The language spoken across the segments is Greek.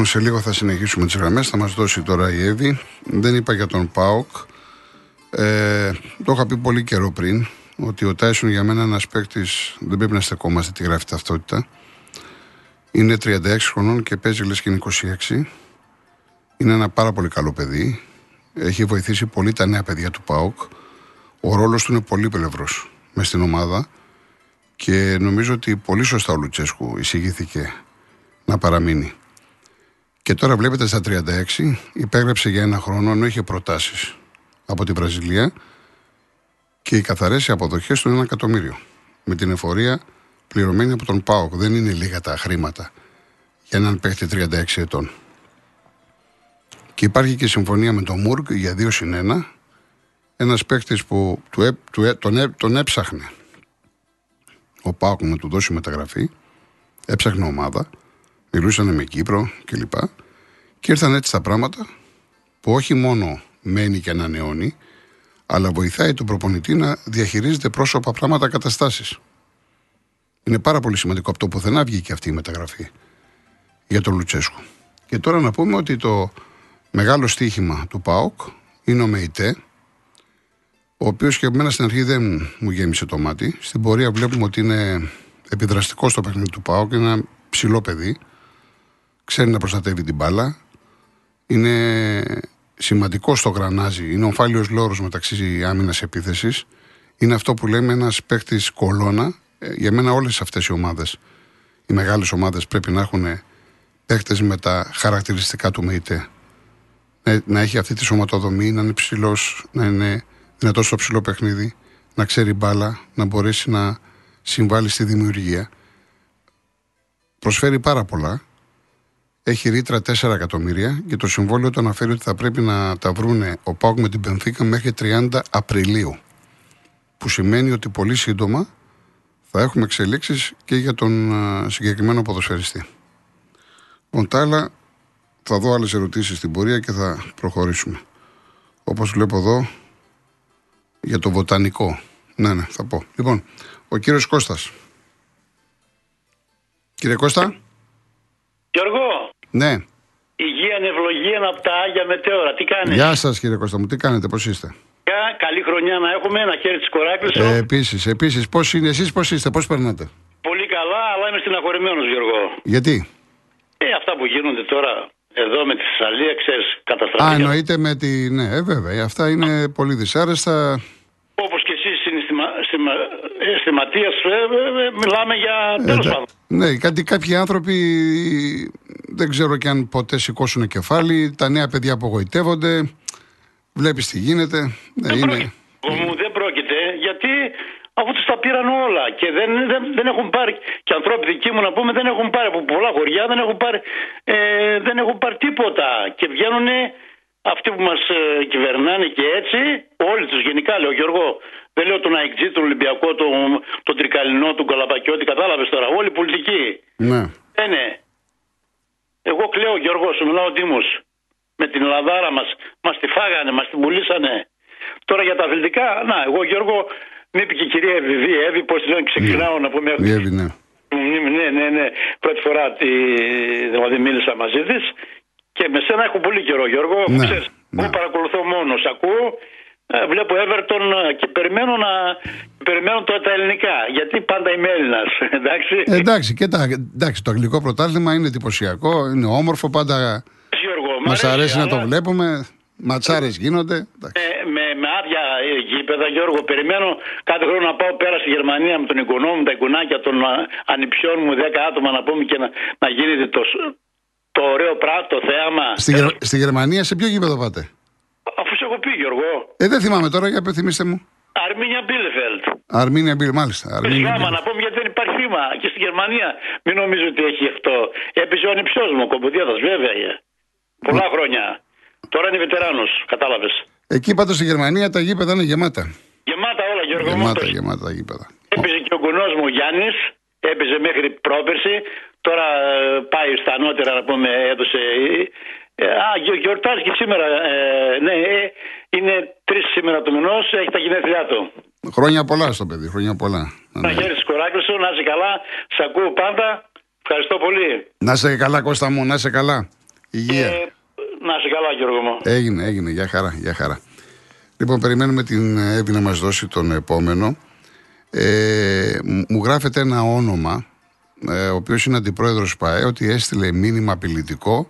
Λοιπόν, σε λίγο θα συνεχίσουμε τις γραμμές. Θα μας δώσει τώρα η Εύη. Δεν είπα για τον Πάοκ. Ε, το είχα πει πολύ καιρό πριν ότι ο Τάισον για μένα ένας παίκτης δεν πρέπει να στεκόμαστε τη γράφει ταυτότητα. Είναι 36 χρονών και παίζει λες και είναι 26. Είναι ένα πάρα πολύ καλό παιδί. Έχει βοηθήσει πολύ τα νέα παιδιά του ΠΑΟΚ. Ο ρόλος του είναι πολύ πλευρός μες στην ομάδα και νομίζω ότι πολύ σωστά ο Λουτσέσκου εισηγήθηκε να παραμείνει. Και τώρα βλέπετε στα 36 υπέγραψε για ένα χρόνο ενώ είχε προτάσεις από τη Βραζιλία και οι καθαρές αποδοχές του είναι ένα εκατομμύριο. Με την εφορία πληρωμένη από τον ΠΑΟΚ. Δεν είναι λίγα τα χρήματα για έναν παίχτη 36 ετών. Και υπάρχει και συμφωνία με τον Μουργκ για 2 συν 1. Ένας παίχτης που του, του, τον, τον έψαχνε ο Πάοκ να του δώσει μεταγραφή. Έψαχνε ομάδα. Μιλούσαν με Κύπρο κλπ. Και ήρθαν έτσι τα πράγματα που όχι μόνο μένει και ανανεώνει, αλλά βοηθάει τον προπονητή να διαχειρίζεται πρόσωπα, πράγματα, καταστάσεις. Είναι πάρα πολύ σημαντικό από το πουθενά βγήκε αυτή η μεταγραφή για τον Λουτσέσκου. Και τώρα να πούμε ότι το μεγάλο στοίχημα του ΠΑΟΚ είναι ο ΜΕΙΤΕ, ο οποίος και εμένα στην αρχή δεν μου γέμισε το μάτι. Στην πορεία βλέπουμε ότι είναι επιδραστικό στο παιχνίδι του ΠΑΟΚ, είναι ένα ψηλό παιδί. Ξέρει να προστατεύει την μπάλα. Είναι σημαντικό στο γρανάζι. Είναι ο φάλιο λόρος μεταξύ άμυνας και επίθεσης. Είναι αυτό που λέμε ένας παίχτης κολόνα. Ε, για μένα όλες αυτές οι ομάδες, οι μεγάλες ομάδες πρέπει να έχουν παίχτες με τα χαρακτηριστικά του ΜΕΙΤΕ. Να έχει αυτή τη σωματοδομή, να είναι ψηλός, να είναι δυνατός στο ψηλό παιχνίδι, να ξέρει μπάλα, να μπορέσει να συμβάλλει στη δημιουργία. Προσφέρει πάρα πολλά. Έχει ρήτρα 4 εκατομμύρια και το συμβόλαιο το αναφέρει ότι θα πρέπει να τα βρούνε ο Πάουκ με την Πενθήκα μέχρι 30 Απριλίου. Που σημαίνει ότι πολύ σύντομα θα έχουμε εξελίξεις και για τον συγκεκριμένο ποδοσφαιριστή. Λοιπόν, τα άλλα θα δω άλλες ερωτήσεις στην πορεία και θα προχωρήσουμε. Όπως βλέπω εδώ, για το βοτανικό. Ναι, ναι, θα πω. Λοιπόν, ο κύριος Κώστας. Κύριε Κώστα. Γιώργο. Ναι. Υγεία, ευλογία από τα Άγια Μετέωρα. Τι κάνετε. Γεια σας κύριε Κώστα μου. Τι κάνετε, πώς είστε; Καλή χρονιά να έχουμε, ένα χέρι της κοράκλης. Ε, επίσης, επίσης. Πώς είναι, εσείς πώς είστε, πώς περνάτε; Πολύ καλά, αλλά είμαι στεναχωρημένος Γιώργο. Γιατί; Ε, αυτά που γίνονται τώρα εδώ με τη Θεσσαλία, ξέρεις, καταστραφή. Α, εννοείται με τη. Ναι, ε, βέβαια. Αυτά είναι πολύ δυσάρεστα. Όπως και εσείς αισθηματία, ε, ε, μιλάμε για. Τέλος πάντων. Ναι, κάτι, κάποιοι άνθρωποι δεν ξέρω και αν ποτέ σηκώσουν κεφάλι. Τα νέα παιδιά απογοητεύονται. Βλέπεις τι γίνεται. Δεν, είναι... πρόκειται, δεν πρόκειται γιατί αφού τους τα πήραν όλα και δεν, δεν, δεν έχουν πάρει. Και ανθρώποι δικοί μου να πούμε δεν έχουν πάρει από πολλά χωριά, δεν έχουν πάρει, ε, δεν έχουν πάρει τίποτα. Και βγαίνουν αυτοί που μας ε, κυβερνάνε και έτσι, όλοι τους γενικά λέω Γιώργο. Δεν λέω τον Αιγτζή, τον Ολυμπιακό, τον, τον Τρικαλινό, τον Καλαπακιώτη, κατάλαβες τώρα. Όλοι πολιτικοί. Ναι. Ε, ναι. Εγώ κλαίω Γιώργος, σου μιλάω Δήμος. Με την Λαδάρα μας, μας τη φάγανε, μας την πουλήσανε. Τώρα για τα αθλητικά, να, εγώ Γιώργο, με είπε και η κυρία Εύη, Εύη, πώς λένε, ξεκινάω να πούμε. Η Εύη, ναι. Ναι, ναι, ναι. Πρώτη φορά τη, δηλαδή μίλησα μαζί της και με σένα έχω πολύ καιρό, Γιώργο. Ναι, ξέρεις, ναι. Εγώ παρακολουθώ μόνος, ακούω. Ε, βλέπω Everton ε, και περιμένω, να, περιμένω τώρα τα ελληνικά. Γιατί πάντα είμαι Έλληνας. Εντάξει. Ε, εντάξει, και τα, εντάξει, το αγγλικό πρωτάθλημα είναι εντυπωσιακό, είναι όμορφο πάντα. Μας αρέσει, αρέσει να το βλέπουμε. Ματσάρες γίνονται. Ε, με, με άδεια γήπεδα, Γιώργο, περιμένω κάθε χρόνο να πάω πέρα στη Γερμανία με τον οικονόμο μου, τα εικονάκια των ανιψιών μου, 10 άτομα να πούμε και να, να γίνεται το, το ωραίο πράγμα, το θέαμα. Στη, ε, στη Γερμανία σε ποιο γήπεδο πάτε; Αφού σε έχω πει, Γιώργο. Ε, δεν θυμάμαι τώρα, για πεθυμίστε μου. Αρμίνια Μπίλεφελτ. Αρμίνια Μπίλεφελτ, μάλιστα. Αρμίνια να πούμε γιατί δεν υπάρχει θύμα. Και στη Γερμανία μην νομίζω ότι έχει αυτό. Έπαιζε ο ανιψιό μου, ο Κομπουδιάδο, βέβαια. Πολλά χρόνια. Τώρα είναι βετεράνος, κατάλαβες. Εκεί πάντως στη Γερμανία τα γήπεδα είναι γεμάτα. Γεμάτα όλα, Γιώργο. Γεμάτα, γεμάτα τα γήπεδα. Έπαιζε και ο κουνός μου Γιάννης, έπαιζε μέχρι πρόπερση. Τώρα ε, πάει στα ανώτερα να πούμε, έδωσε. Ε, α, γιορτάζει και σήμερα. Ε, ναι, είναι τρεις σήμερα του μηνός, έχει τα γενέθλιά του. Χρόνια πολλά στο παιδί, χρόνια πολλά. Τα χέρι τη κοράκρη σου, να είσαι καλά, σε ακούω πάντα. Ευχαριστώ πολύ. Να σε καλά, Κώστα μου, να σε καλά. Υγεία. Ε, να σε καλά, Γιώργο μου. Έγινε, έγινε. Για χαρά, για χαρά. Λοιπόν, περιμένουμε την Εύη να μας δώσει τον επόμενο. Ε, μου γράφεται ένα όνομα, ε, ο οποίος είναι αντιπρόεδρος ΠΑΕ, ότι έστειλε μήνυμα απειλητικό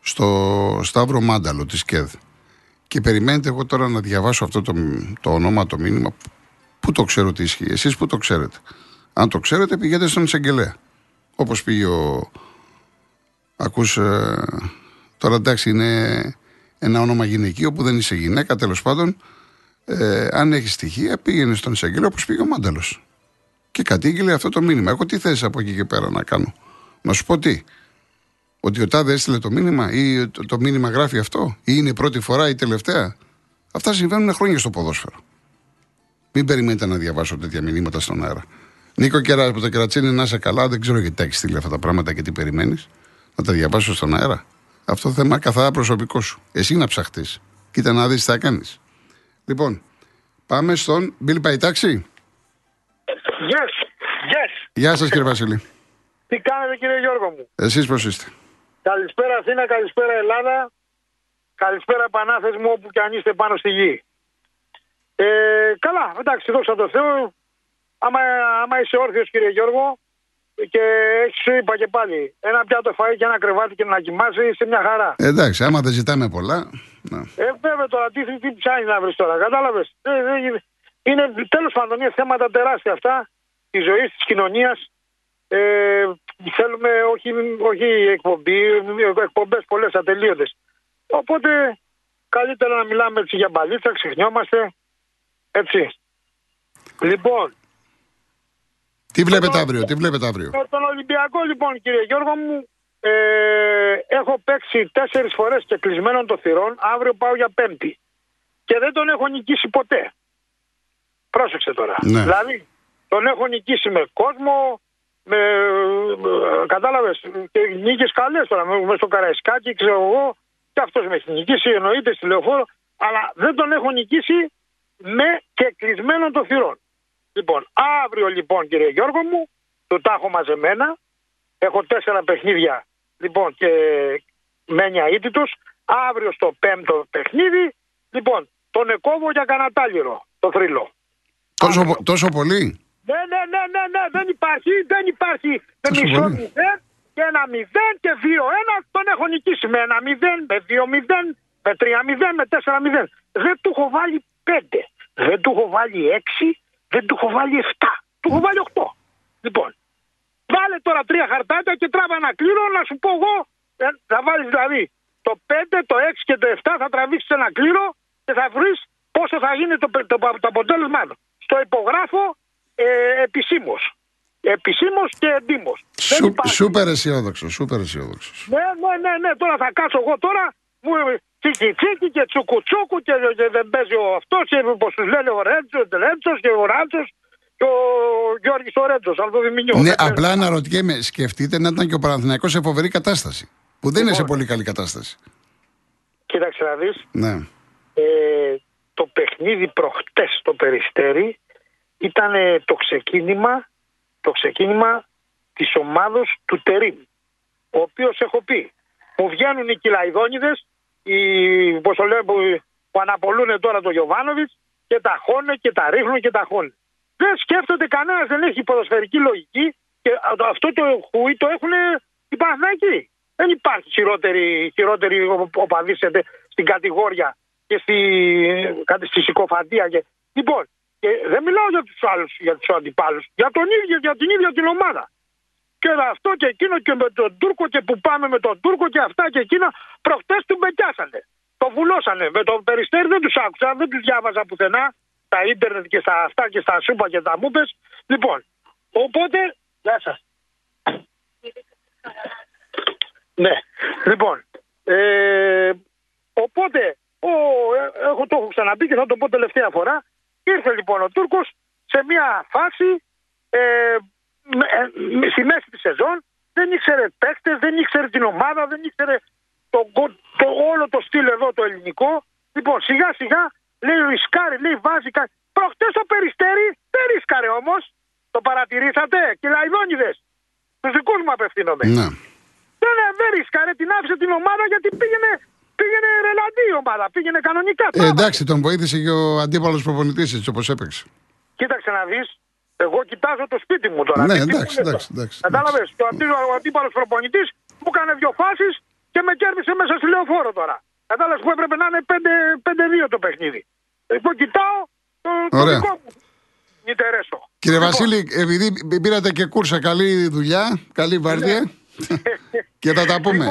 στο Σταύρο Μάνταλο της ΚΕΔ. Και περιμένετε εγώ τώρα να διαβάσω αυτό το, το όνομα, το μήνυμα. Πού το ξέρω τι ισχύει, εσείς πού το ξέρετε. Αν το ξέρετε πηγαίνετε στον εισαγγελέα. Όπως πήγε ο... Ακούς, ε, τώρα εντάξει είναι ένα όνομα γυναικείο που δεν είσαι γυναίκα, τέλος πάντων. Ε, αν έχεις στοιχεία, πήγαινε στον εισαγγελέα όπως πήγε ο Μάνταλος. Και κατήγγειλε αυτό το μήνυμα. Εγώ τι θες από εκεί και πέρα να κάνω. Να σου πω τι. Ότι ο Τάδε έστειλε το μήνυμα ή το, το μήνυμα γράφει αυτό, ή είναι η πρώτη φορά ή τελευταία; Αυτά συμβαίνουν χρόνια στο ποδόσφαιρο. Μην περιμένετε να διαβάσω τέτοια μηνύματα στον αέρα. Νίκο Κερά από το Κερατσίνη, να είσαι καλά. Δεν ξέρω γιατί τα έχεις στείλει αυτά τα πράγματα και τι περιμένεις. Να τα διαβάσω στον αέρα. Αυτό θέμα καθαρά προσωπικό σου. Εσύ να ψαχτείς. Κοίτα να δεις τι θα κάνεις. Λοιπόν, πάμε στον Μπίλ Παϊτάξη. Yes, yes. Γεια σας κύριε Βασίλη. Τι κάνετε κύριε Γιώργο μου; Εσείς πώς είστε; Καλησπέρα Αθήνα, καλησπέρα Ελλάδα. Καλησπέρα Πανάθες μου όπου και αν είστε πάνω στη γη. Ε, καλά, εντάξει, δόξα τω Θεώ. Άμα, άμα είσαι όρθιος κύριε Γιώργο και έχεις σου είπα και πάλι ένα πιάτο φαΐ και ένα κρεβάτι και να κοιμάσαι είσαι μια χαρά. Ε, εντάξει, άμα δεν ζητάμε πολλά. Να. Ε, βέβαια τώρα, τι, τι ψάχνεις να βρεις τώρα, κατάλαβες. Ε, ε, είναι τέλος πάντων είναι θέματα τεράστια αυτά τη ζωή, της κοινωνίας. Ε, θέλουμε όχι, όχι εκπομπή, εκπομπές πολλές ατελείωτες. Οπότε καλύτερα να μιλάμε έτσι για μπαλίτσα, ξεχνιόμαστε. Έτσι. Λοιπόν. Τι βλέπετε αύριο, τι βλέπετε αύριο; Με τον Ολυμπιακό λοιπόν κύριε Γιώργο μου ε, έχω παίξει τέσσερις φορές και κλεισμένων των θυρών. Αύριο πάω για πέμπτη. Και δεν τον έχω νικήσει ποτέ. Πρόσεξε τώρα. Ναι. Δηλαδή τον έχω νικήσει με κόσμο, με, με κατάλαβες, και νίκες καλές τώρα, με, με στο Καραϊσκάκι, ξέρω εγώ, και αυτός με έχει νικήσει, εννοείται στη λεωφόρο, αλλά δεν τον έχω νικήσει με και κλεισμένων των θυρών. Λοιπόν, αύριο λοιπόν κύριε Γιώργο μου, το τα έχω μαζεμένα, έχω τέσσερα παιχνίδια λοιπόν και μένει αίτητος, αύριο στο πέμπτο παιχνίδι, λοιπόν, τον εκόβω για κανατάλιρο, το θρύλο. Τόσο, πο- τόσο πολύ; Ναι, ναι, ναι, ναι, ναι, δεν υπάρχει, δεν υπάρχει. Με Τόσο μισό πολύ. μηδέν και ένα μηδέν και δύο ένα τον έχω νικήσει με ένα μηδέν, με δύο μηδέν, με τρία μηδέν, με τέσσερα μηδέν. Δεν του έχω βάλει πέντε, δεν του έχω βάλει έξι, δεν του έχω βάλει εφτά, του έχω βάλει οχτώ. Λοιπόν, βάλε τώρα τρία χαρτάκια και τράβα ένα κλήρο να σου πω εγώ, ε, θα βάλεις δηλαδή το πέντε, το έξι και το εφτά θα τραβήξεις ένα κλήρο και θα βρεις πόσο θα γίνει το, το, το, το αποτέλεσμά του. Στο υπογράφω ε, επισήμως. Επισήμως και εντύμως. Σου, σούπερ αισιόδοξο, σούπερ αισιόδοξο. Ναι, ναι, ναι, ναι, τώρα θα κάτσω εγώ τώρα. Μου τσίκι τσίκι και τσουκουτσούκου και, και δεν παίζει ο αυτός και όπω τους λένε ο Ρέντσος, Ρέντσος και ο Ράντσος και ο Γιώργης ο Ρέντσος, αν το δημιουργώ. Ναι, απλά αναρωτιέμαι, σκεφτείτε να ήταν και ο Παναθηναϊκός σε φοβερή κατάσταση. Που δεν είναι σε Λοιπόν. πολύ καλή κατάσταση. Κοίταξε να δεις. Ναι. ε, το παιχνίδι προχτές στο Περιστέρι ήταν ε, το ξεκίνημα, το ξεκίνημα της ομάδος του Τερίμ ο οποίος έχω πει μου βγαίνουν οι κυλαϊδόνιδες οι, πώς το λέω, που, που αναπολούν τώρα το Γιωβάνοβιτς και τα χώνε και τα ρίχνουν και τα χώνε δεν σκέφτονται κανένας, δεν έχει ποδοσφαιρική λογική και αυτό το χουί το έχουν οι Παναθηναϊκοί. Δεν υπάρχει χειρότερη, χειρότερη οπαδή σε- στην κατηγόρια και στη, κάτι στη συκοφαντία. Και... Λοιπόν, και δεν μιλάω για τους άλλους, για τους αντιπάλους, για, τον ίδιο, για την ίδια την ομάδα. Και αυτό και εκείνο και με τον Τούρκο και που πάμε με τον Τούρκο και αυτά και εκείνα προχτές τους μπεκιάσανε. Το βουλώσανε. Με τον Περιστέρι δεν τους άκουσα, δεν τους διάβαζα πουθενά. Στα ίντερνετ και στα αυτά και στα σούπα και τα μούπες. Λοιπόν, οπότε... Γεια σας. Ναι, λοιπόν. Ε, οπότε, ο, ε, έχω, το έχω ξαναπεί και θα το πω τελευταία φορά. Ήρθε λοιπόν ο Τούρκος σε μια φάση ε, με, ε, στη μέση της σεζόν δεν ήξερε παίκτες, δεν ήξερε την ομάδα, δεν ήξερε το, το, το, όλο το στυλ εδώ το ελληνικό. Λοιπόν, σιγά σιγά λέει ρισκάρει, λέει βάζει κάτι. Προχτές ο Περιστέρη δεν ρίσκαρε όμως. Το παρατηρήσατε, και λαϊδόνιδες. Στου δικούς μου απευθύνομαι. Ναι. Δεν, δεν ρίσκαρε, την άφησε την ομάδα γιατί πήγαινε, πήγαινε ρελαντή η ομάδα. Πήγαινε κανονικά. Ε, εντάξει, τον βοήθησε και ο αντίπαλος προπονητής έτσι όπως έπαιξε. Κοίταξε να δεις. Εγώ κοιτάζω το σπίτι μου τώρα. Ναι, Τι- τι εντάξει, μου λες εντάξει, τώρα. εντάξει, Κατάλαβε. Ο, αντί- ο αντίπαλος προπονητής μου έκανε δύο φάσεις και με κέρδισε μέσα στη λεωφόρο τώρα. Κατάλαβες που έπρεπε να είναι 5 5-2 το παιχνίδι. Εγώ κοιτάω το, το Ωραία. δικό μου. Νιτερέσο. Κύριε Λοιπόν, Βασίλη, επειδή πήρατε και κούρσα, καλή δουλειά, καλή βάρδια και θα τα πούμε.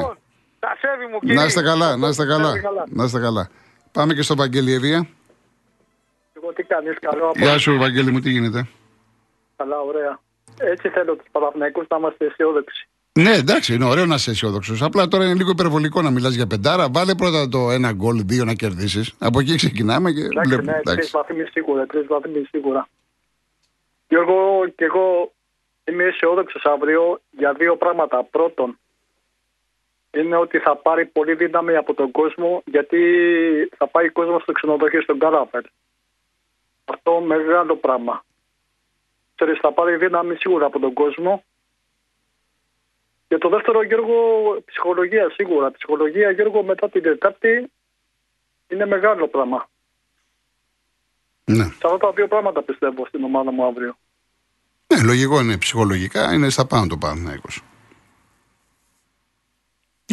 Λοιπόν, τα σέβη μου κύριε. Να είστε καλά, να είστε καλά. Να είστε καλά. Πάμε και στο Βαγγέλη Ευεία. Εγώ τι κάνεις, καλό από Γεια σου, Βαγγέλη μου, τι γίνεται; καλά, ωραία. Έτσι θέλω τους Παναθηναϊκούς να είμαστε αισιόδοξοι. Ναι, εντάξει, είναι ωραίο να είσαι αισιόδοξος. Απλά τώρα είναι λίγο υπερβολικό να μιλάς για πεντάρα. Βάλε πρώτα το ένα γκολ, δύο να κερδίσεις. Από εκεί ξεκινάμε και Εντάξει, βλέπουμε. ναι, τρεις Εντάξει. βαθμοί σίγουρα, τρεις βαθμοί σίγουρα. Γιώργο, και εγώ είμαι αισιόδοξος αύριο για δύο πράγματα. Πρώτον, είναι ότι θα πάρει πολύ δύναμη από τον κόσμο γιατί θα πάει ο κόσμος στο ξενοδοχείο στον Καράφερ. Αυτό μεγάλο πράγμα. Ξέρεις, θα πάρει δύναμη σίγουρα από τον κόσμο. Και το δεύτερο, Γιώργο, ψυχολογία σίγουρα. Ψυχολογία, Γιώργο, μετά την Τετάρτη είναι μεγάλο πράγμα. Ναι. Σε αυτά τα δύο πράγματα πιστεύω στην ομάδα μου αύριο. ναι, λογικό είναι ψυχολογικά, είναι στα πάνω το Παναθηναϊκός.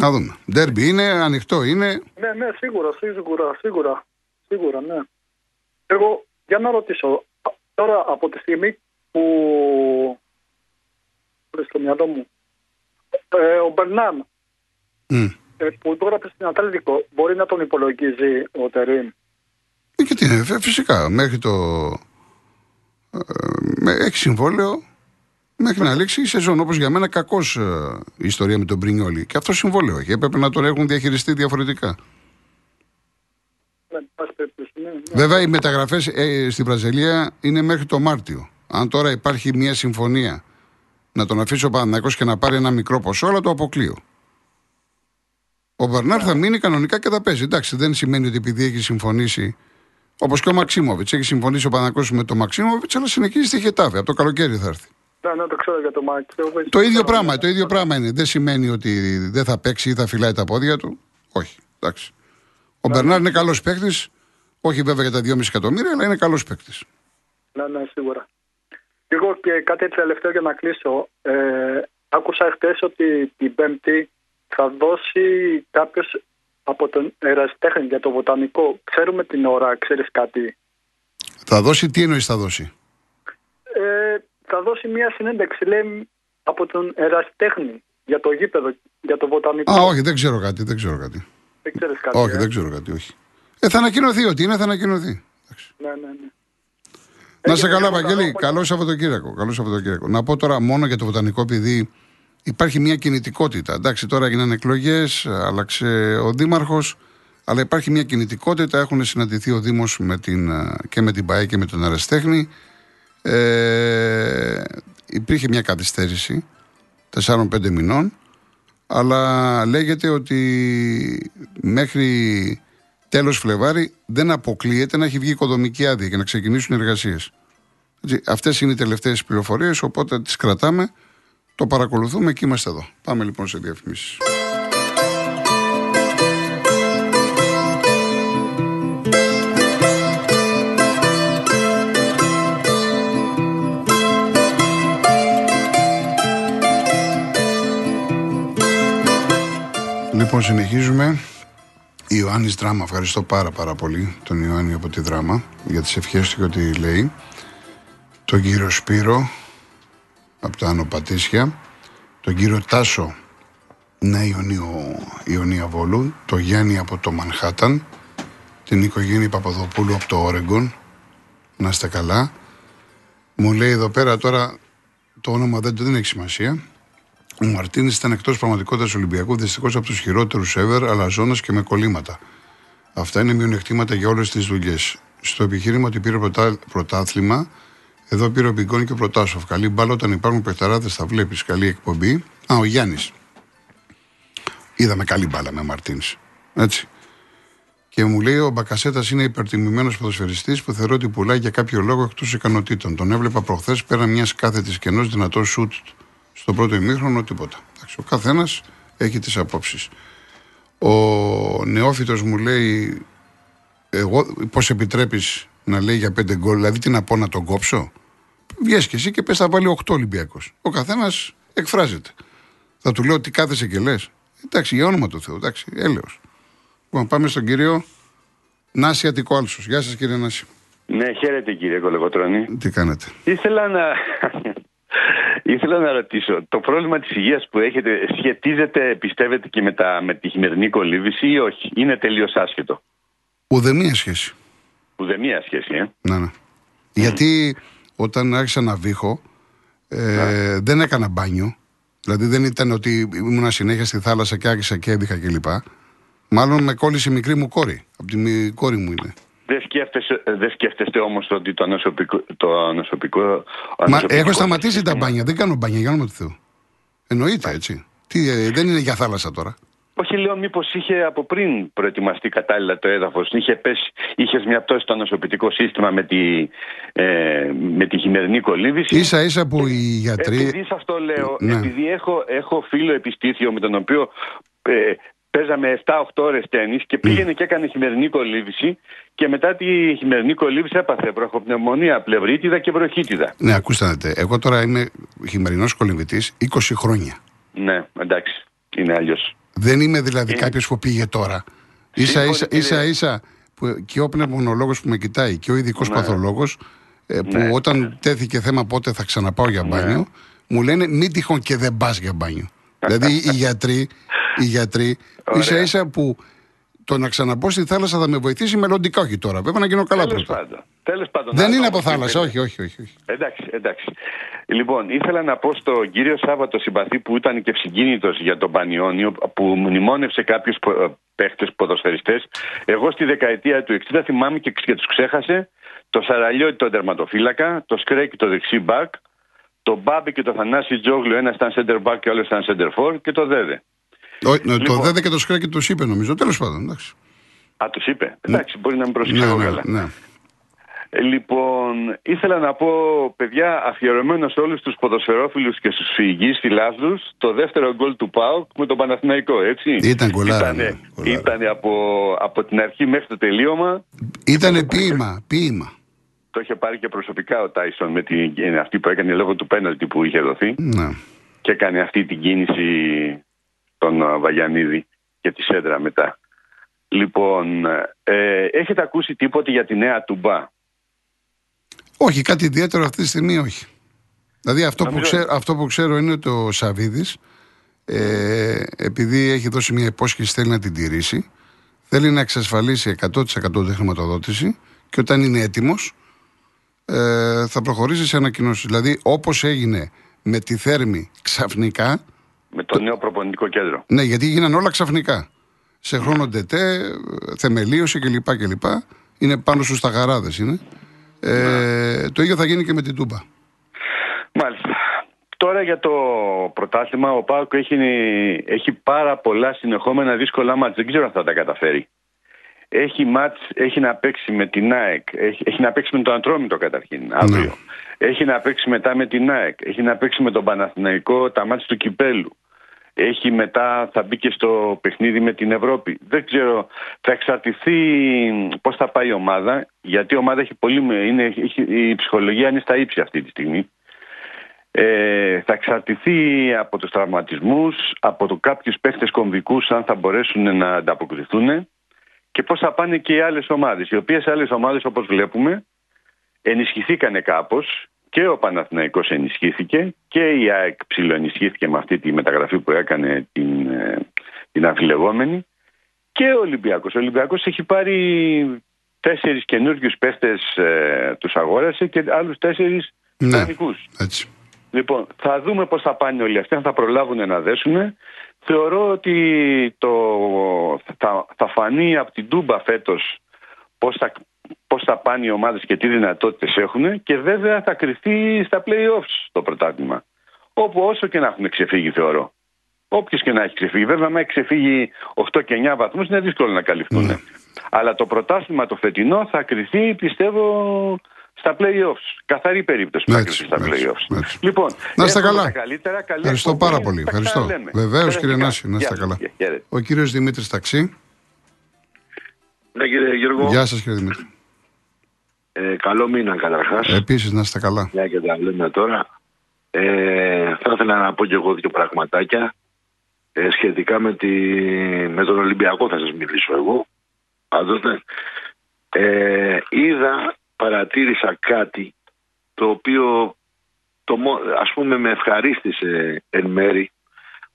Να δούμε. Ντέρμπι είναι, ανοιχτό είναι. Ναι, ναι, σίγουρα, σίγουρα, σίγουρα, σίγουρα, ναι. Εγώ, για να ρωτήσω, τώρα από τη στιγμή που στο μυαλό μου, ε, ο Μπερνάν, Μμ. ε, που τώρα πει στην Ατλέτικο, μπορεί να τον υπολογίζει ο Τερίμ. Ε, Και τι είναι, φε- φυσικά, μέχρι το. ε, με- έχει συμβόλαιο μέχρι να λήξει η σεζόν. Όπως για μένα, κακός η ιστορία με τον Πρινιόλη. Και αυτό συμβόλαιο έχει. Έπρεπε να τον έχουν διαχειριστεί διαφορετικά. Ναι, εν πάση περιπτώσει, ναι, ναι. Βέβαια, οι μεταγραφές στην Βραζιλία είναι μέχρι το Μάρτιο. Αν τώρα υπάρχει μια συμφωνία να τον αφήσει ο Παναθηναϊκός και να πάρει ένα μικρό ποσό, αλλά το αποκλείω. Ο Μπερνάρ θα μείνει κανονικά και θα παίζει. Εντάξει, δεν σημαίνει ότι επειδή έχει συμφωνήσει. Όπως και ο Μαξίμοβιτ. Έχει συμφωνήσει ο Παναθηναϊκός με τον Μαξίμοβιτ, αλλά συνεχίζει στη Χετάβε. Από το καλοκαίρι θα έρθει. Ναι, ναι, το ξέρω για το Μάκη. Το ίδιο πράγμα, το ίδιο πράγμα είναι. Δεν σημαίνει ότι δεν θα παίξει ή θα φυλάει τα πόδια του. Όχι. Εντάξει. Ο Μπερνάρ είναι καλός παίκτης. Όχι βέβαια για τα 2,5 εκατομμύρια, αλλά είναι καλός παίκτης. Ναι, ναι, σίγουρα. Εγώ και κάτι τελευταίο για να κλείσω. Ε, άκουσα χθε ότι την Πέμπτη θα δώσει κάποιος από τον ερασιτέχνη για το βοτανικό. Ξέρουμε την ώρα, ξέρεις κάτι; Θα δώσει, τι εννοείς θα δώσει; Ε, θα δώσει μια συνέντευξη, λέει, από τον ερασιτέχνη για το γήπεδο, για το βοτανικό. Α, όχι, δεν ξέρω κάτι. Δεν ξέρω κάτι. Δεν ξέρεις κάτι. όχι, ε; δεν ξέρω κάτι, όχι. Ε, θα ανακοινωθεί ότι είναι, θα ανακοινωθεί. Εντάξει. Ναι, ναι, ναι. Να σε Έγινε, καλά, λοιπόν, Βαγγέλη. καλό Καλό Σαββατοκύριακο. Καλό Σαββατοκύριακο. Να πω τώρα μόνο για το βοτανικό, επειδή υπάρχει μια κινητικότητα. Εντάξει, τώρα έγιναν εκλογές, άλλαξε ο Δήμαρχος, αλλά υπάρχει μια κινητικότητα. Έχουν συναντηθεί ο Δήμος με την, ε, και με την ΠαΕ και με τον Αρεστέχνη. Ε, υπήρχε μια καθυστέρηση 4-5 μηνών, αλλά λέγεται ότι μέχρι τέλος Φλεβάρι δεν αποκλείεται να έχει βγει οικοδομική άδεια και να ξεκινήσουν οι εργασίες. Έτσι, Αυτές είναι οι τελευταίες πληροφορίες, οπότε τις κρατάμε, το παρακολουθούμε και είμαστε εδώ. Πάμε λοιπόν σε διαφημίσεις. Λοιπόν, συνεχίζουμε. Ιωάννης Δράμα, ευχαριστώ πάρα πάρα πολύ τον Ιωάννη από τη Δράμα για τις ευχές του και ό,τι λέει. Τον κύριο Σπύρο από τα Άνω Πατήσια. Τον κύριο Τάσο Νέα Ιωνίου, Ιωνία Βόλου. Το Γιάννη από το Μανχάταν. Την οικογένεια Παπαδοπούλου από το Όρεγκον. Να είστε καλά. Μου λέει εδώ πέρα τώρα το όνομα δεν, δεν έχει σημασία. Ο Μαρτίνης ήταν εκτός πραγματικότητας Ολυμπιακού, δυστυχώς από τους χειρότερους ever, αλλά ζώνας και με κολλήματα. Αυτά είναι μειονεκτήματα για όλες τις δουλειές. Στο επιχείρημα ότι πήρε πρωτά, πρωτάθλημα, εδώ πήρε ο Μπιγκόν και ο Πρωτάσοφ. Καλή μπάλα όταν υπάρχουν παιχταράδες, θα βλέπεις. Καλή εκπομπή. Α, ο Γιάννης. Είδαμε καλή μπάλα με Μαρτίνη. Έτσι. Και μου λέει ο Μπακασέτας είναι υπερτιμημένος ποδοσφαιριστής που θεωρώ ότι πουλάει για κάποιο λόγο εκτός ικανοτήτων. Τον έβλεπα προχθές πέραν μιας κάθετης κενός δυνατό σουτ Στο πρώτο ημίχρονο τίποτα. Εντάξει, ο καθένας έχει τις απόψεις. Ο νεόφυτος μου λέει, εγώ πώς επιτρέπεις να λέει για πέντε γκολ, δηλαδή τι να πω να τον κόψω; Βγες και εσύ και πες θα βάλει 8 Ολυμπιακός. Ο καθένας εκφράζεται. Θα του λέω τι κάθεσαι και λες. Εντάξει, για όνομα του Θεού, εντάξει, έλεος. Λοιπόν, πάμε στον κύριο Νάση Αττικόάλσο. Γεια σας, κύριε Νάση. Ναι, χαίρετε κύριε Κολοκοτρώνη. Τι κάνετε; Ήθελα να... Ήθελα να ρωτήσω, το πρόβλημα της υγείας που έχετε σχετίζεται, πιστεύετε, και με, τα, με τη χειμερινή κολύβηση ή όχι, είναι τελείως άσχετο; Ουδέμια σχέση. Ουδέμια σχέση, ε. Ναι, ναι. Γιατί όταν άρχισα να βήχω, ε, δεν έκανα μπάνιο. Δηλαδή δεν ήταν ότι ήμουν συνέχεια στη θάλασσα και άρχισα και έδιχα κλπ. Μάλλον με κόλλησε η μικρή μου κόρη. Από τη κόρη μου είναι. Δεν σκέφτεστε, δεν σκέφτεστε όμως ότι το ανοσοποιικό. Το ανοσοποιικό, Μα έχω σταματήσει τα μπάνια. Δεν κάνω μπάνια, για όνομα του Θεού. Εννοείται έτσι. Τι, ε, δεν είναι για θάλασσα τώρα. Όχι, λέω, μήπως είχε από πριν προετοιμαστεί κατάλληλα το έδαφος, είχε πέσει, είχες μια πτώση στο ανοσοποιητικό σύστημα με τη, ε, με τη χειμερινή κολύβηση. σα ίσα που οι γιατροί. Επειδή σα το λέω, ναι. επειδή έχω, έχω φίλο επιστήθιο με τον οποίο ε, παίζαμε 7-8 ώρες τέννη και πήγαινε και έκανε χειμερινή κολύβηση και μετά τη χειμερινή κολύβηση έπαθε βροχοπνευμονία, πλευρίτιδα και βροχίτιδα. Ναι, ακούστε Εγώ τώρα είμαι χειμερινός κολυμβητής 20 χρόνια. Ναι, εντάξει. Είναι αλλιώς. Δεν είμαι δηλαδή είναι... κάποιος που πήγε τώρα. σα ίσα, ίσα, ίσα που και ο πνευμονολόγος που με κοιτάει και ο ειδικός ναι. παθολόγος ε, που ναι. όταν τέθηκε θέμα πότε θα ξαναπάω για ναι. μπάνιο, ναι. μου λένε μην τυχόν και δεν πας για μπάνιο. δηλαδή οι γιατροί, οι γιατροί ίσα ίσα που το να ξαναμπω στη θάλασσα θα με βοηθήσει μελλοντικά, όχι τώρα. Βέβαια να γίνω καλά Τέλος πρώτα. Πάντων. Τέλος πάντων. Δεν είναι από θάλασσα, όχι, όχι, όχι, Εντάξει, εντάξει. Λοιπόν, ήθελα να πω στον κύριο Σάββατο συμπαθή που ήταν και ευσυγκίνητος για τον Πανιόνιο, που μνημόνευσε κάποιους παίχτες ποδοσφαιριστές. Εγώ στη δεκαετία του 60 θυμάμαι και, και τους ξέχασε το Σαραλιώτη τον τερματοφύλακα, το Σκρέκι το δεξί μπακ, το Μπάμπι και το Θανάση Τζόγλιο, ένα ήταν center back και άλλος ήταν center for και το Δέδε. Ναι, το λοιπόν, Δέδε και το Σκρέκι τους είπε νομίζω. Τέλος πάντων, εντάξει. Α, τους είπε. Εντάξει, μπορεί να μην προσέξω ναι, καλά. Ναι. Ε, λοιπόν, ήθελα να πω, παιδιά, αφιερωμένο σε όλους τους ποδοσφαιρόφιλους και στους φυγείς φιλάθλου, το δεύτερο γκολ του ΠΑΟΚ με τον Παναθηναϊκό, έτσι. Ήταν κολλάρα. Ήτανε, ναι, ήτανε από, από την αρχή μέχρι το τελείωμα. Ήτανε ποίημα, ποίημα. Το είχε πάρει και προσωπικά ο Τάισον με την αυτή που έκανε λόγω του πέναλτη που είχε δοθεί. Ναι. Και έκανε αυτή την κίνηση τον Βαγιανίδη και τη Σέντρα μετά. Λοιπόν, ε, έχετε ακούσει τίποτε για τη νέα Τουμπά; Όχι, κάτι ιδιαίτερο αυτή τη στιγμή όχι. Δηλαδή αυτό, που, ξέρω, αυτό που ξέρω είναι ότι ο Σαββίδης ε, επειδή έχει δώσει μια υπόσχεση θέλει να την τηρήσει θέλει να εξασφαλίσει 100% τη χρηματοδότηση και όταν είναι έτοιμος ε, θα προχωρήσει σε ανακοινώσεις. Δηλαδή όπως έγινε με τη Θέρμη ξαφνικά με το, νέο προπονητικό κέντρο. Ναι, γιατί γίνανε όλα ξαφνικά. Σε χρόνο ντετέ, θεμελίωση κλπ. κλπ. Είναι πάνω στους Ταγαράδες είναι. Ε, το ίδιο θα γίνει και με την Τούμπα. Μάλιστα. Τώρα για το πρωτάθλημα, ο ΠΑΟΚ έχει, έχει πάρα πολλά συνεχόμενα δύσκολα μάτια. Δεν ξέρω αν θα τα καταφέρει. Έχει, μάτς, έχει να παίξει με την ΑΕΚ, έχει, έχει να παίξει με τον Αντρόμητο καταρχήν αύριο. Ναι. Έχει να παίξει μετά με την ΑΕΚ, έχει να παίξει με τον Παναθηναϊκό τα μάτια του Κυπέλου. Έχει μετά, θα μπει και στο παιχνίδι με την Ευρώπη. Δεν ξέρω, θα εξαρτηθεί πώς θα πάει η ομάδα, γιατί η ομάδα έχει πολύ, είναι, έχει, η ψυχολογία είναι στα ύψη αυτή τη στιγμή. Ε, θα εξαρτηθεί από τους τραυματισμούς, από το κάποιους παίχτες κομβικούς αν θα μπορέσουν να ανταποκριθούν και πώς θα πάνε και οι άλλες ομάδες. Οι οποίες άλλες ομάδες όπως βλέπουμε ενισχυθήκανε κάπως και ο Παναθηναϊκός ενισχύθηκε και η ΑΕΚ ψηλοενισχύθηκε με αυτή τη μεταγραφή που έκανε την, ε, την αμφιλεγόμενη και ο Ολυμπιακός. Ο Ολυμπιακός έχει πάρει τέσσερις καινούργιου παίχτες ε, τους αγόρασε και άλλους τέσσερις ναι, Έτσι. Λοιπόν, θα δούμε πώς θα πάνε όλοι αυτοί, αν θα προλάβουν να δέσουν. Θεωρώ ότι το, θα, θα φανεί από την Τούμπα φέτος πώς θα, πώς θα πάνε οι ομάδες και τι δυνατότητες έχουν και βέβαια θα κρυφτεί στα play-offs το πρωτάθλημα. Όπου όσο και να έχουν ξεφύγει θεωρώ. Όποιο και να έχει ξεφύγει. Βέβαια, αν έχει ξεφύγει 8 και 9 βαθμούς, είναι δύσκολο να καλυφθούν. Ναι. Αλλά το πρωτάθλημα το φετινό θα κρυθεί, πιστεύω, στα playoffs. Καθαρή περίπτωση που θα Έτσι, κρυφτεί στα έτσι, playoffs. έτσι. Λοιπόν, Να είστε εύχομαι καλά. τα καλύτερα, καλή Ευχαριστώ εκπομπή. πάρα πολύ. Τα Ευχαριστώ. ξαναλέμε. Βεβαίως, κύριε Περαστικά. Νάση, να είστε Γεια καλά. σας. Χαίρετε. Ο κύριος Δημήτρης Ταξί. Ναι, κύριε Γιώργο. Γεια σας, κύριε Δημήτρη. Ε, καλό μήνα καταρχάς. Επίσης, να είστε καλά. Μια και τα λέμε τώρα. Ε, θα ήθελα να πω και εγώ δύο πραγματάκια ε, σχετικά με, τη, με τον Ολυμπιακό θα σας μιλήσω εγώ. Πάντως, ναι. ε, είδα, παρατήρησα κάτι το οποίο το, μο- ας πούμε με ευχαρίστησε εν μέρη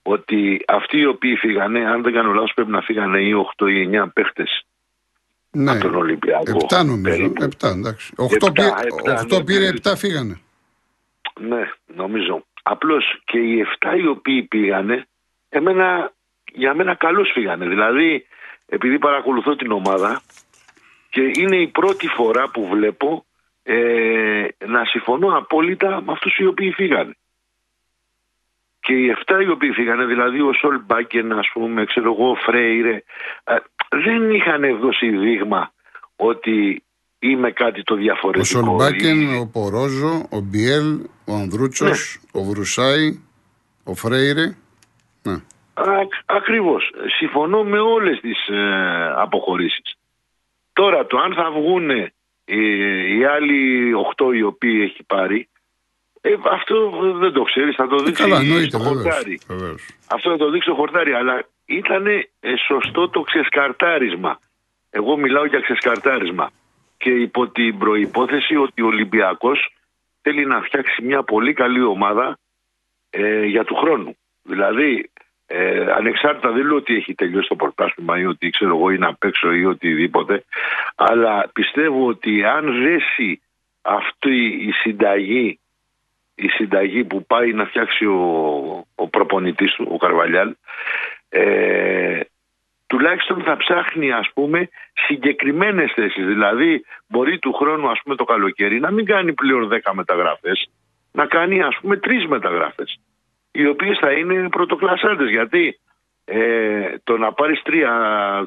ότι αυτοί οι οποίοι φύγανε, αν δεν κάνω λάθος πρέπει να φύγανε ή 8 ή 9 παίχτες Ναι. από τον Ολυμπιακό. Επτά νομίζω. περίπου. Επτά, εντάξει. Οχτώ Επτά, πήρε, επτά, οχτώ ναι, πήρε, ναι. επτά φύγανε. Ναι, νομίζω. Απλώς και οι 7 οι οποίοι πήγανε, εμένα, για μένα καλώς φύγανε. Δηλαδή, επειδή παρακολουθώ την ομάδα και είναι η πρώτη φορά που βλέπω ε, να συμφωνώ απόλυτα με αυτούς οι οποίοι φύγανε. Και οι 7 οι οποίοι φύγανε, δηλαδή ο Σολ Μπάκεν, ας πούμε, ξέρω εγώ, ο Φρέιρε, ε, δεν είχαν δώσει δείγμα ότι είμαι κάτι το Ο διαφορετικό. Σολμπάκεν, ο Πορόζο, ο Μπιέλ, ο Ανδρούτσος, Ναι. ο Βρουσάη, ο Φρέιρε. Ναι. Ακ, ακριβώς. Συμφωνώ με όλες τις ε, αποχωρήσεις. Τώρα το αν θα βγουν οι άλλοι 8 οι οποίοι έχει πάρει, ε, αυτό δεν το ξέρεις, θα το Ε, δείξει καλά, εννοείται, στο βεβαίως. χορτάρι. βεβαίως. Αυτό θα το δείξει στο χορτάρι, αλλά ήταν σωστό το ξεσκαρτάρισμα. Εγώ μιλάω για ξεσκαρτάρισμα. Και υπό την προϋπόθεση ότι ο Ολυμπιακός θέλει να φτιάξει μια πολύ καλή ομάδα ε, για του χρόνου. Δηλαδή, ε, ανεξάρτητα δεν λέω ότι έχει τελειώσει το πρωτάθλημα ή ότι ξέρω εγώ είναι απ' έξω ή οτιδήποτε, αλλά πιστεύω ότι αν δέσει αυτή η συνταγή η συνταγή που πάει να φτιάξει ο, ο προπονητής του, ο Καρβαλιάλ, ε, τουλάχιστον θα ψάχνει ας πούμε συγκεκριμένες θέσεις. Δηλαδή μπορεί του χρόνου ας πούμε το καλοκαίρι να μην κάνει πλέον 10 μεταγραφές, να κάνει ας πούμε τρεις μεταγραφές οι οποίες θα είναι πρωτοκλασσάντες. Γιατί ε, το να πάρεις τρία,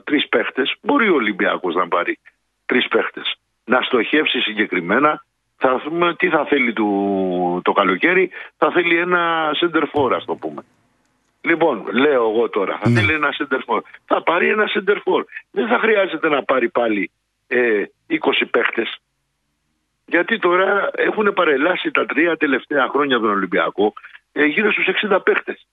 τρεις παίχτες μπορεί ο Ολυμπιακός να πάρει τρεις παίχτες. Να στοχεύσει συγκεκριμένα θα δούμε τι θα θέλει του, το καλοκαίρι. Θα θέλει ένα center for ας το πούμε Λοιπόν, λέω εγώ τώρα, θα Ναι. θέλει ένα center for. Θα πάρει ένα center for. Δεν θα χρειάζεται να πάρει πάλι ε, 20 παίχτες. Γιατί τώρα έχουν παρελάσει τα τρία τελευταία χρόνια τον Ολυμπιακό ε, γύρω στους 60 παίχτες.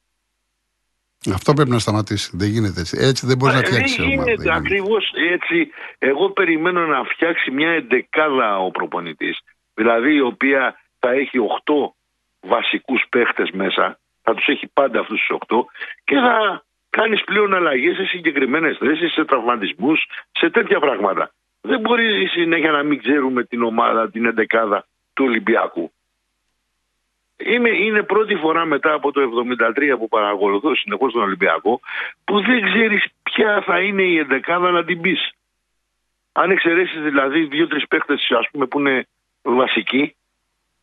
Αυτό πρέπει να σταματήσει. Δεν γίνεται έτσι. Έτσι δεν μπορεί να Ε, φτιάξεις δεν ομάδα. γίνεται Δεν γίνεται. ακριβώς έτσι. Εγώ περιμένω να φτιάξει μια εντεκάδα ο προπονητής. Δηλαδή η οποία θα έχει 8 βασικούς παίχτες μέσα. Θα τους έχει πάντα αυτούς τους 8 και θα κάνεις πλέον αλλαγές σε συγκεκριμένες θέσεις, σε τραυματισμούς, σε τέτοια πράγματα. Δεν μπορείς συνέχεια να μην ξέρουμε την ομάδα, την εντεκάδα του Ολυμπιακού. Είμαι, είναι πρώτη φορά μετά από το 73 που παρακολουθώ συνεχώς τον Ολυμπιακό που δεν ξέρεις ποια θα είναι η εντεκάδα να την πεις. Αν εξαιρέσεις δηλαδή δύο-τρεις παίκτες ας πούμε που είναι βασικοί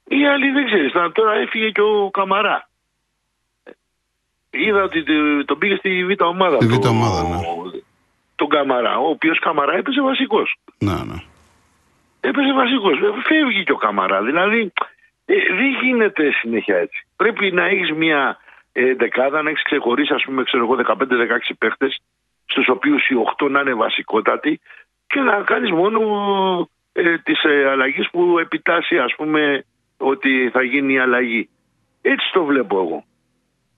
οι άλλοι δεν ξέρεις. Να, Τώρα έφυγε και ο Καμαρά. Είδα ότι το- τον πήγε στη β' ομάδα. Στη β' το- ομάδα, ναι. Τον Καμαρά, ο οποίος Καμαρά έπαιζε βασικός. Ναι, ναι. Έπαιζε βασικός. Φεύγει και ο Καμαρά. Δηλαδή ε, δεν γίνεται συνέχεια έτσι. Πρέπει να έχεις μια ε, δεκάδα, να έχεις ξεχωρίσει, ας πούμε, ξέρω εγώ, 15-16 παίχτες, στους οποίους οι 8 να είναι βασικότατοι και να κάνεις μόνο ε, τις ε, αλλαγές που επιτάσσει, ας πούμε, ότι θα γίνει η αλλαγή. Έτσι το βλέπω εγώ.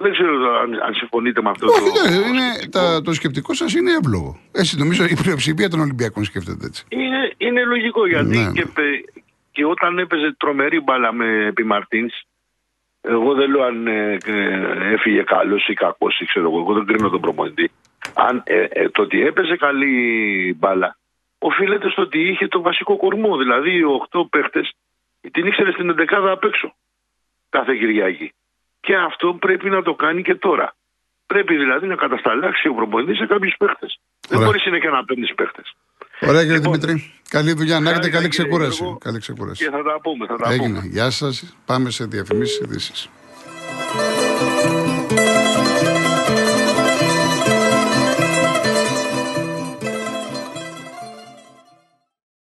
Δεν ξέρω αν, αν συμφωνείτε με αυτό Όχι, το. ναι, είναι, τα, το σκεπτικό σας είναι εύλογο. Έτσι, νομίζω η πλειοψηφία των Ολυμπιακών σκέφτεται έτσι. Είναι, είναι λογικό γιατί Ναι. και, πε- και όταν έπαιζε τρομερή μπάλα με επί Μαρτίνς, εγώ δεν λέω αν ε, ε, έφυγε καλός ή κακός ή ξέρω εγώ, εγώ δεν κρίνω τον προπονητή. Αν, ε, ε, το ότι έπαιζε καλή μπάλα οφείλεται στο ότι είχε το βασικό κορμό. Δηλαδή οι 8 παίχτες την ήξερε στην 11 απ' έξω κάθε Κυριακή. Και αυτό πρέπει να το κάνει και τώρα. Πρέπει δηλαδή να κατασταλάξει ο προπονητής σε κάποιους παίχτες. Δεν Ωραία. μπορεί συνέχεια να παίρνεις παίχτες. Ωραία, κύριε Λοιπόν, Δημητρή. Καλή δουλειά. Να έχετε χάρηκα, καλή κύριε ξεκούραση. Γιώργο. Καλή ξεκούραση. Και θα τα πούμε, θα τα Έγινε. πούμε. Γεια σας. Πάμε σε διαφημίσεις ειδήσεις.